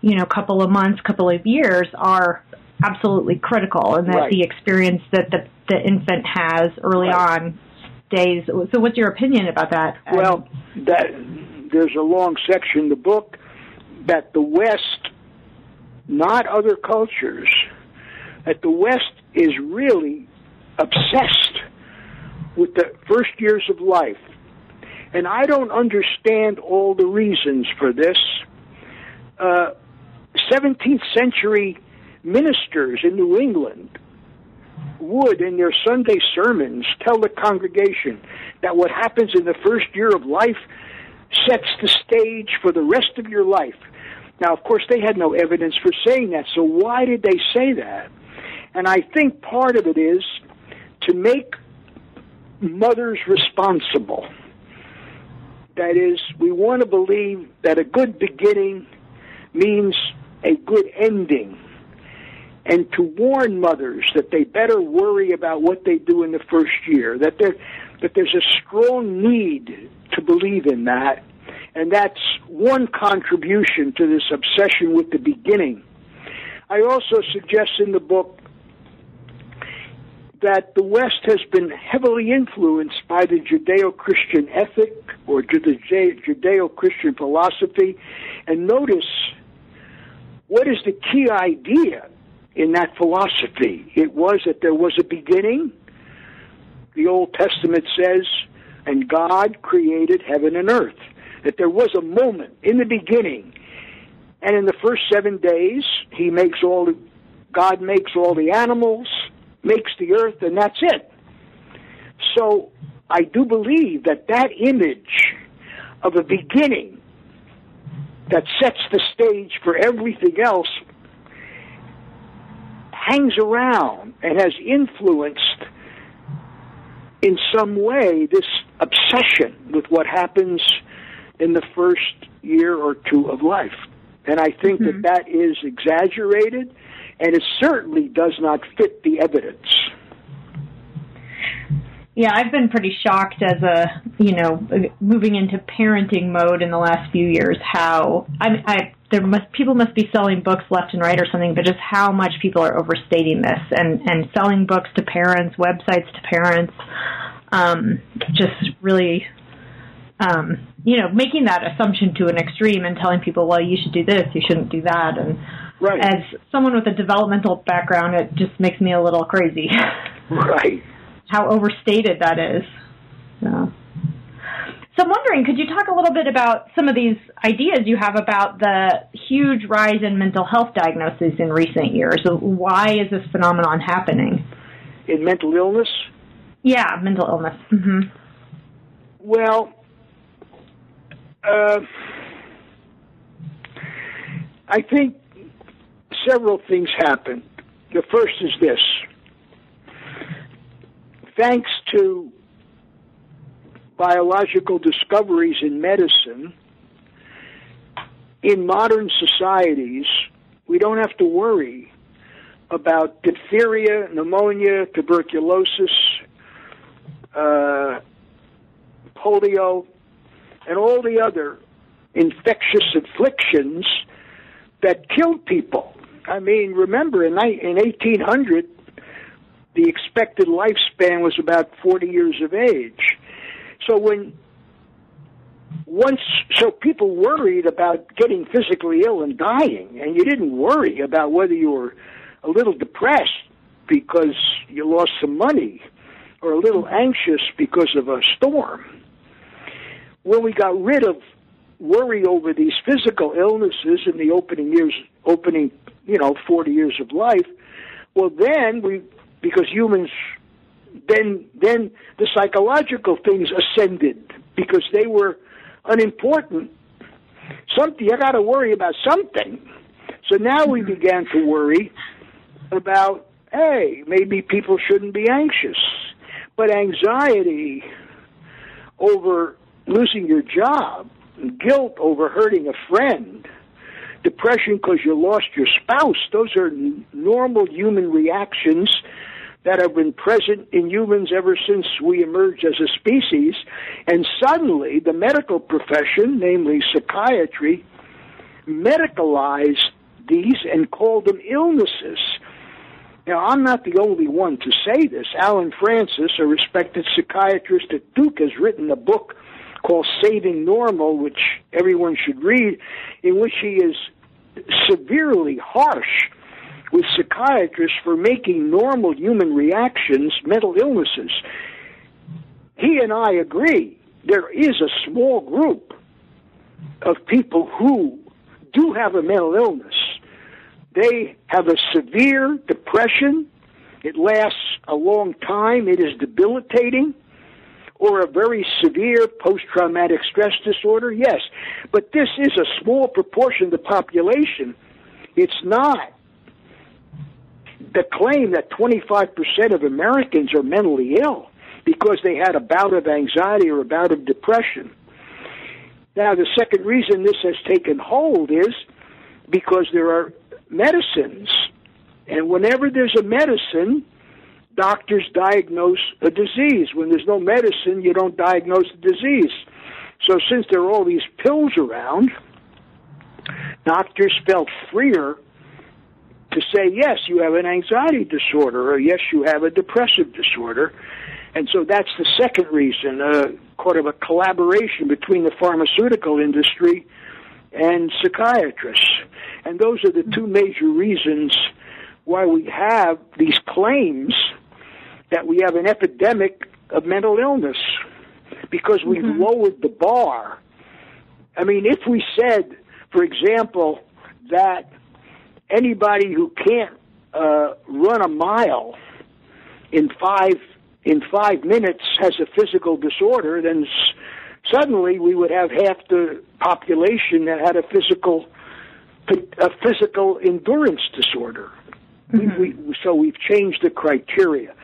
you know, couple of months, couple of years are absolutely critical and that right. the experience that the the infant has early right. on stays. So, what's your opinion about that? Well, that there's a long section in the book that the West, not other cultures, that the West is really obsessed with the first years of life. And I don't understand all the reasons for this. Uh, 17th century ministers in New England would, in their Sunday sermons, tell the congregation that what happens in the first year of life sets the stage for the rest of your life. Now, of course, they had no evidence for saying that, so why did they say that? And I think part of it is to make mothers responsible. That is, we want to believe that a good beginning means a good ending. And to warn mothers that they better worry about what they do in the first year, that, there, that there's a strong need to believe in that. And that's one contribution to this obsession with the beginning. I also suggest in the book that the West has been heavily influenced by the Judeo Christian ethic or the Judeo Christian philosophy. And notice what is the key idea in that philosophy? It was that there was a beginning. The Old Testament says, and God created heaven and earth. That there was a moment in the beginning. And in the first seven days, He makes all the, God makes all the animals, makes the earth, and that's it. So I do believe that that image of a beginning that sets the stage for everything else hangs around and has influenced in some way this obsession with what happens in the first year or two of life. And I think mm-hmm. that that is exaggerated and it certainly does not fit the evidence. Yeah, I've been pretty shocked as a, you know, moving into parenting mode in the last few years how I I there must people must be selling books left and right or something, but just how much people are overstating this and and selling books to parents, websites to parents, um, just really, um, you know, making that assumption to an extreme and telling people, well, you should do this, you shouldn't do that, and right. as someone with a developmental background, it just makes me a little crazy. right. How overstated that is. Yeah. So I'm wondering, could you talk a little bit about some of these ideas you have about the huge rise in mental health diagnoses in recent years? Why is this phenomenon happening? In mental illness? Yeah, mental illness. Mm-hmm. Well, uh, I think several things happen. The first is this. Thanks to biological discoveries in medicine, in modern societies, we don't have to worry about diphtheria, pneumonia, tuberculosis, uh, polio, and all the other infectious afflictions that killed people. I mean, remember in, in 1800, the expected lifespan was about 40 years of age. So when once, so people worried about getting physically ill and dying, and you didn't worry about whether you were a little depressed because you lost some money or a little anxious because of a storm. When we got rid of worry over these physical illnesses in the opening years, opening, you know, 40 years of life, well, then we, because humans then then the psychological things ascended because they were unimportant. Something you got to worry about something. So now we mm-hmm. began to worry about hey, maybe people shouldn't be anxious. But anxiety over losing your job, guilt over hurting a friend, depression because you lost your spouse, those are normal human reactions that have been present in humans ever since we emerged as a species. And suddenly, the medical profession, namely psychiatry, medicalized these and called them illnesses. Now, I'm not the only one to say this. Allen Frances, a respected psychiatrist at Duke, has written a book called Saving Normal, which everyone should read, in which he is severely harsh with psychiatrists for making normal human reactions mental illnesses. He and I agree there is a small group of people who do have a mental illness. They have a severe depression. It lasts a long time. It is debilitating. or a very severe post traumatic stress disorder? Yes. But this is a small proportion of the population. It's not. The claim that 25% of Americans are mentally ill because they had a bout of anxiety or a bout of depression. Now, the second reason this has taken hold is because there are medicines. And whenever there's a medicine, doctors diagnose a disease. When there's no medicine, you don't diagnose the disease. So since there are all these pills around, doctors felt freer to say, yes, you have an anxiety disorder, or yes, you have a depressive disorder. And so that's the second reason, uh, kind of a collaboration between the pharmaceutical industry and psychiatrists. And those are the two major reasons why we have these claims that we have an epidemic of mental illness because we've mm-hmm. lowered the bar. I mean, if we said, for example, that anybody who can't uh, run a mile in five in five minutes has a physical disorder, then s- suddenly we would have half the population that had a physical a physical endurance disorder. Mm-hmm. We, we, so we've changed the criteria.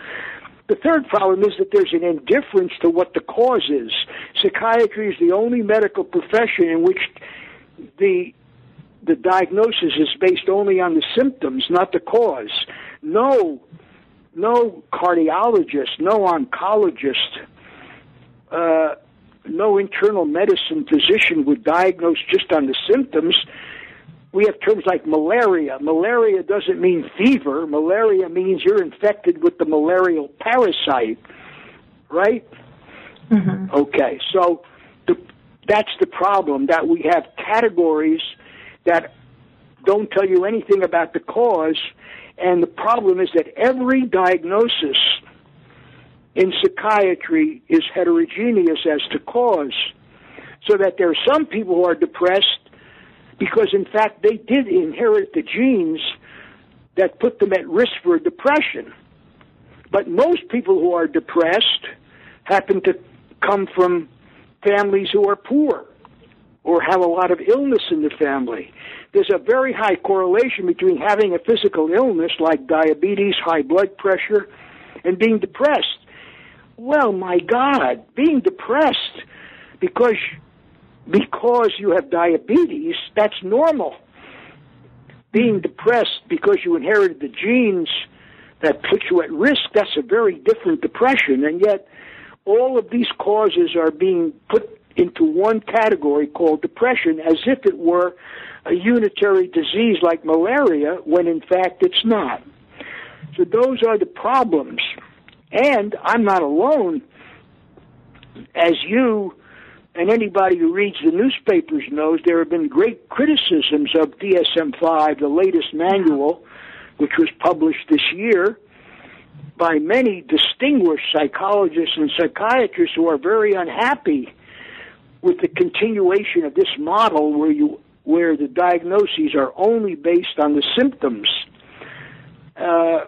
The third problem is that there's an indifference to what the cause is. Psychiatry is the only medical profession in which the the diagnosis is based only on the symptoms, not the cause. No, no cardiologist, no oncologist, uh, no internal medicine physician would diagnose just on the symptoms we have terms like malaria. Malaria doesn't mean fever. Malaria means you're infected with the malarial parasite, right? Mm-hmm. Okay, so the, that's the problem that we have categories that don't tell you anything about the cause, and the problem is that every diagnosis in psychiatry is heterogeneous as to cause. So that there are some people who are depressed because in fact they did inherit the genes that put them at risk for depression. But most people who are depressed happen to come from families who are poor or have a lot of illness in the family. There's a very high correlation between having a physical illness like diabetes, high blood pressure, and being depressed. Well, my God, being depressed because because you have diabetes, that's normal. Being depressed because you inherited the genes that put you at risk, that's a very different depression. And yet, all of these causes are being put into one category called depression as if it were a unitary disease like malaria, when in fact it's not. So, those are the problems. And I'm not alone. As you and anybody who reads the newspapers knows there have been great criticisms of DSM 5, the latest manual, which was published this year, by many distinguished psychologists and psychiatrists who are very unhappy with the continuation of this model where you where the diagnoses are only based on the symptoms. Uh,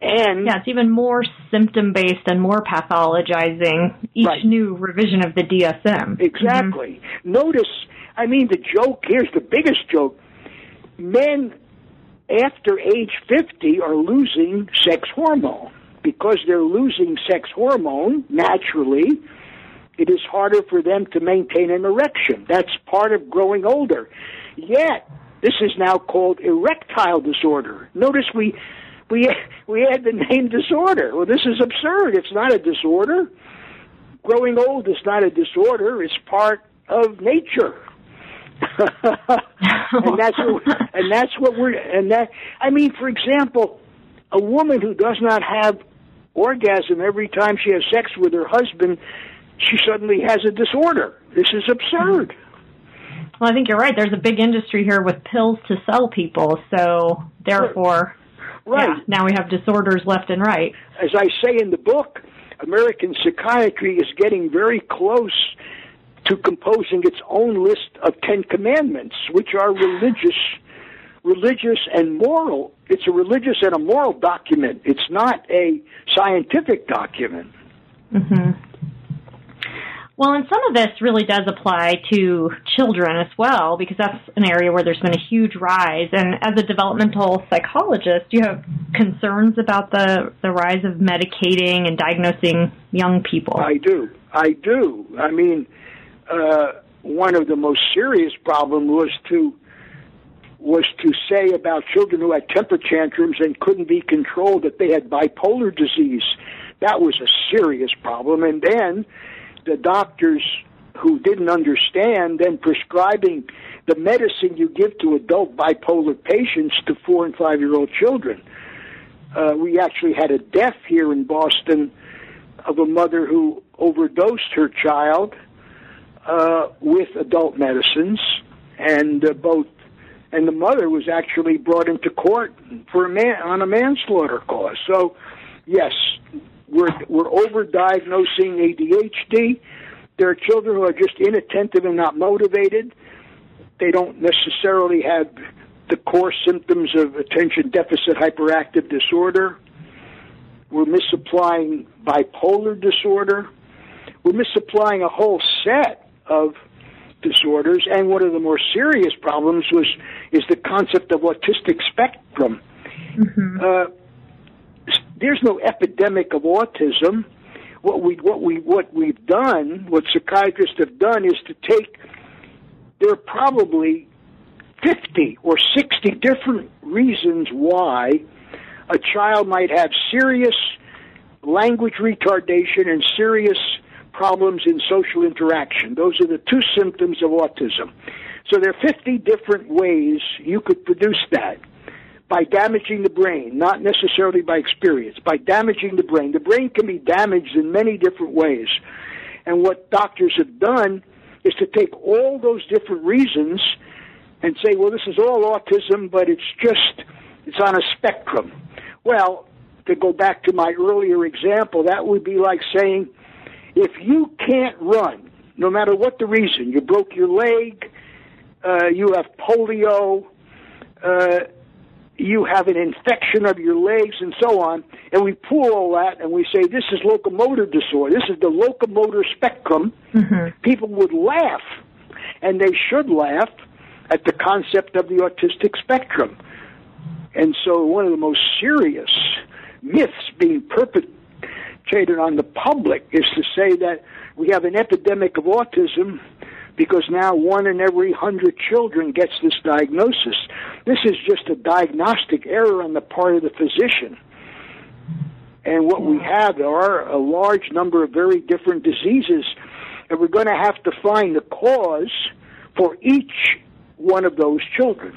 and yeah, it's even more symptom based and more pathologizing each right. new revision of the DSM. Exactly. Mm-hmm. Notice, I mean, the joke here's the biggest joke. Men after age 50 are losing sex hormone. Because they're losing sex hormone naturally, it is harder for them to maintain an erection. That's part of growing older. Yet, this is now called erectile disorder. Notice we we we had the name disorder. Well, this is absurd. It's not a disorder. Growing old is not a disorder. It's part of nature. [laughs] and that's what, and that's what we're and that I mean, for example, a woman who does not have orgasm every time she has sex with her husband, she suddenly has a disorder. This is absurd. Well, I think you're right. There's a big industry here with pills to sell people, so therefore Right. Yeah, now we have disorders left and right. As I say in the book, American psychiatry is getting very close to composing its own list of Ten Commandments, which are religious, religious and moral. It's a religious and a moral document. It's not a scientific document. Mm-hmm. Well, and some of this really does apply to children as well, because that's an area where there's been a huge rise. And as a developmental psychologist, do you have concerns about the, the rise of medicating and diagnosing young people? I do. I do. I mean, uh, one of the most serious problems was to was to say about children who had temper tantrums and couldn't be controlled that they had bipolar disease. That was a serious problem. And then the doctors who didn't understand then prescribing the medicine you give to adult bipolar patients to four and five year old children. Uh, we actually had a death here in Boston of a mother who overdosed her child uh, with adult medicines, and uh, both and the mother was actually brought into court for a man on a manslaughter cause. So, yes, we're we're overdiagnosing ADHD. There are children who are just inattentive and not motivated. They don't necessarily have the core symptoms of attention deficit hyperactive disorder. We're misapplying bipolar disorder. We're misapplying a whole set of disorders, and one of the more serious problems was is the concept of autistic spectrum. Mm-hmm. Uh, there's no epidemic of autism. What we what we what we've done, what psychiatrists have done, is to take there are probably fifty or sixty different reasons why a child might have serious language retardation and serious problems in social interaction. Those are the two symptoms of autism. So there are 50 different ways you could produce that by damaging the brain, not necessarily by experience, by damaging the brain. The brain can be damaged in many different ways. And what doctors have done is to take all those different reasons and say, well, this is all autism, but it's just, it's on a spectrum. Well, to go back to my earlier example, that would be like saying, if you can't run, no matter what the reason, you broke your leg, uh, you have polio, uh, you have an infection of your legs, and so on, and we pull all that and we say this is locomotor disorder, this is the locomotor spectrum, mm-hmm. people would laugh, and they should laugh at the concept of the autistic spectrum. And so, one of the most serious myths being perpetrated perpetrated on the public is to say that we have an epidemic of autism because now one in every hundred children gets this diagnosis. This is just a diagnostic error on the part of the physician. And what we have are a large number of very different diseases, and we're going to have to find the cause for each one of those children.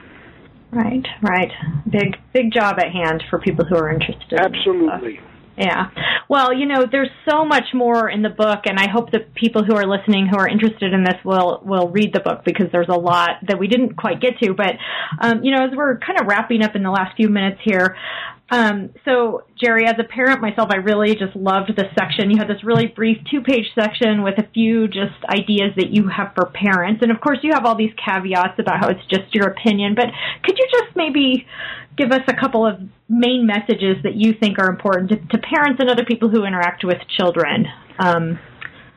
Right, right. Big, big job at hand for people who are interested. Absolutely. In yeah. Well, you know, there's so much more in the book, and I hope that people who are listening who are interested in this will will read the book because there's a lot that we didn't quite get to. But um, you know, as we're kind of wrapping up in the last few minutes here, um, so, Jerry, as a parent myself, I really just loved this section. You had this really brief two page section with a few just ideas that you have for parents. And of course, you have all these caveats about how it's just your opinion. But could you just maybe give us a couple of main messages that you think are important to, to parents and other people who interact with children? Um,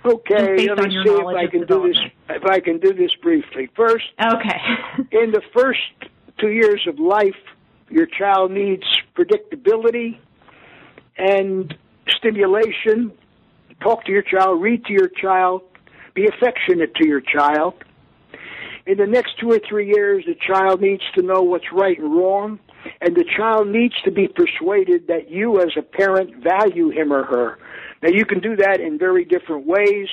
okay, let me see if I can do this. If I can do this briefly. First, okay, [laughs] in the first two years of life, your child needs predictability and stimulation. Talk to your child, read to your child, be affectionate to your child. In the next two or three years, the child needs to know what's right and wrong, and the child needs to be persuaded that you, as a parent, value him or her. Now, you can do that in very different ways.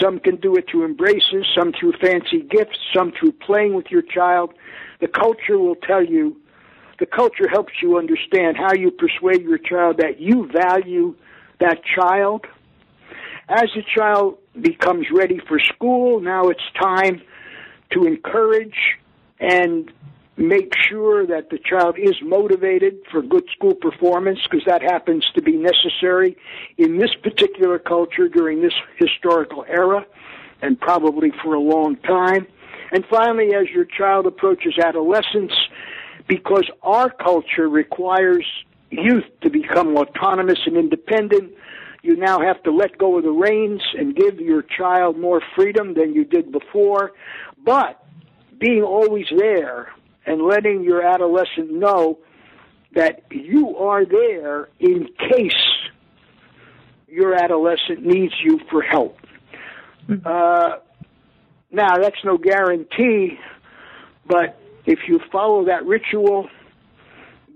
Some can do it through embraces, some through fancy gifts, some through playing with your child. The culture will tell you the culture helps you understand how you persuade your child that you value that child. As the child becomes ready for school, now it's time to encourage and make sure that the child is motivated for good school performance because that happens to be necessary in this particular culture during this historical era and probably for a long time. And finally, as your child approaches adolescence, because our culture requires youth to become autonomous and independent. You now have to let go of the reins and give your child more freedom than you did before. But being always there and letting your adolescent know that you are there in case your adolescent needs you for help. Mm-hmm. Uh, now, that's no guarantee, but if you follow that ritual,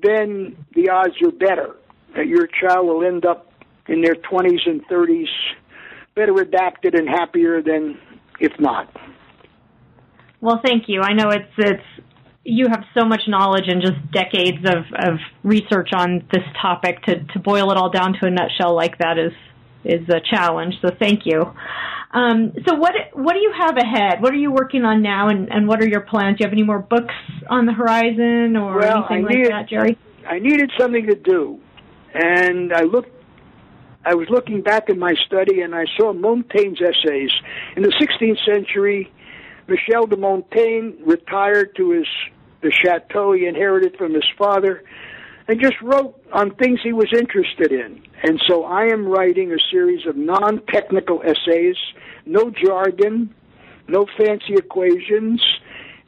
then the odds are better that your child will end up in their 20s and 30s better adapted and happier than if not. Well, thank you. I know it's it's you have so much knowledge and just decades of, of research on this topic to, to boil it all down to a nutshell like that is is a challenge. So thank you. Um, so what what do you have ahead? What are you working on now, and, and what are your plans? Do you have any more books on the horizon or well, anything needed, like that, Jerry? I needed something to do, and I looked. I was looking back in my study, and I saw Montaigne's essays in the 16th century. Michel de Montaigne retired to his the chateau he inherited from his father, and just wrote on things he was interested in. And so I am writing a series of non technical essays, no jargon, no fancy equations,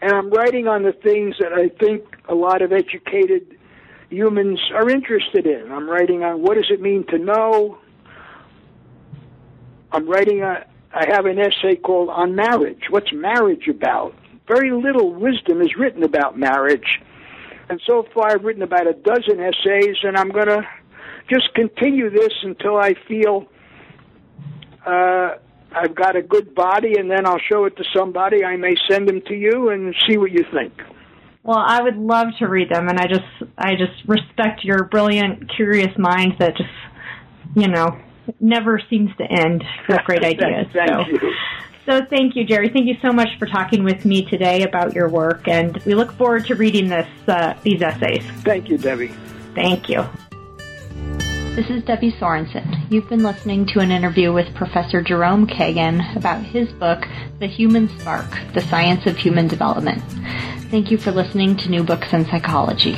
and I'm writing on the things that I think a lot of educated humans are interested in. I'm writing on what does it mean to know. I'm writing a, I have an essay called On Marriage. What's marriage about? Very little wisdom is written about marriage. And so far, I've written about a dozen essays, and I'm going to just continue this until I feel uh, I've got a good body, and then I'll show it to somebody. I may send them to you and see what you think. Well, I would love to read them, and I just I just respect your brilliant, curious mind that just you know never seems to end with great [laughs] ideas. Thank so. you. So thank you, Jerry. Thank you so much for talking with me today about your work, and we look forward to reading this uh, these essays. Thank you, Debbie. Thank you. This is Debbie Sorensen. You've been listening to an interview with Professor Jerome Kagan about his book, The Human Spark The Science of Human Development. Thank you for listening to New Books in Psychology.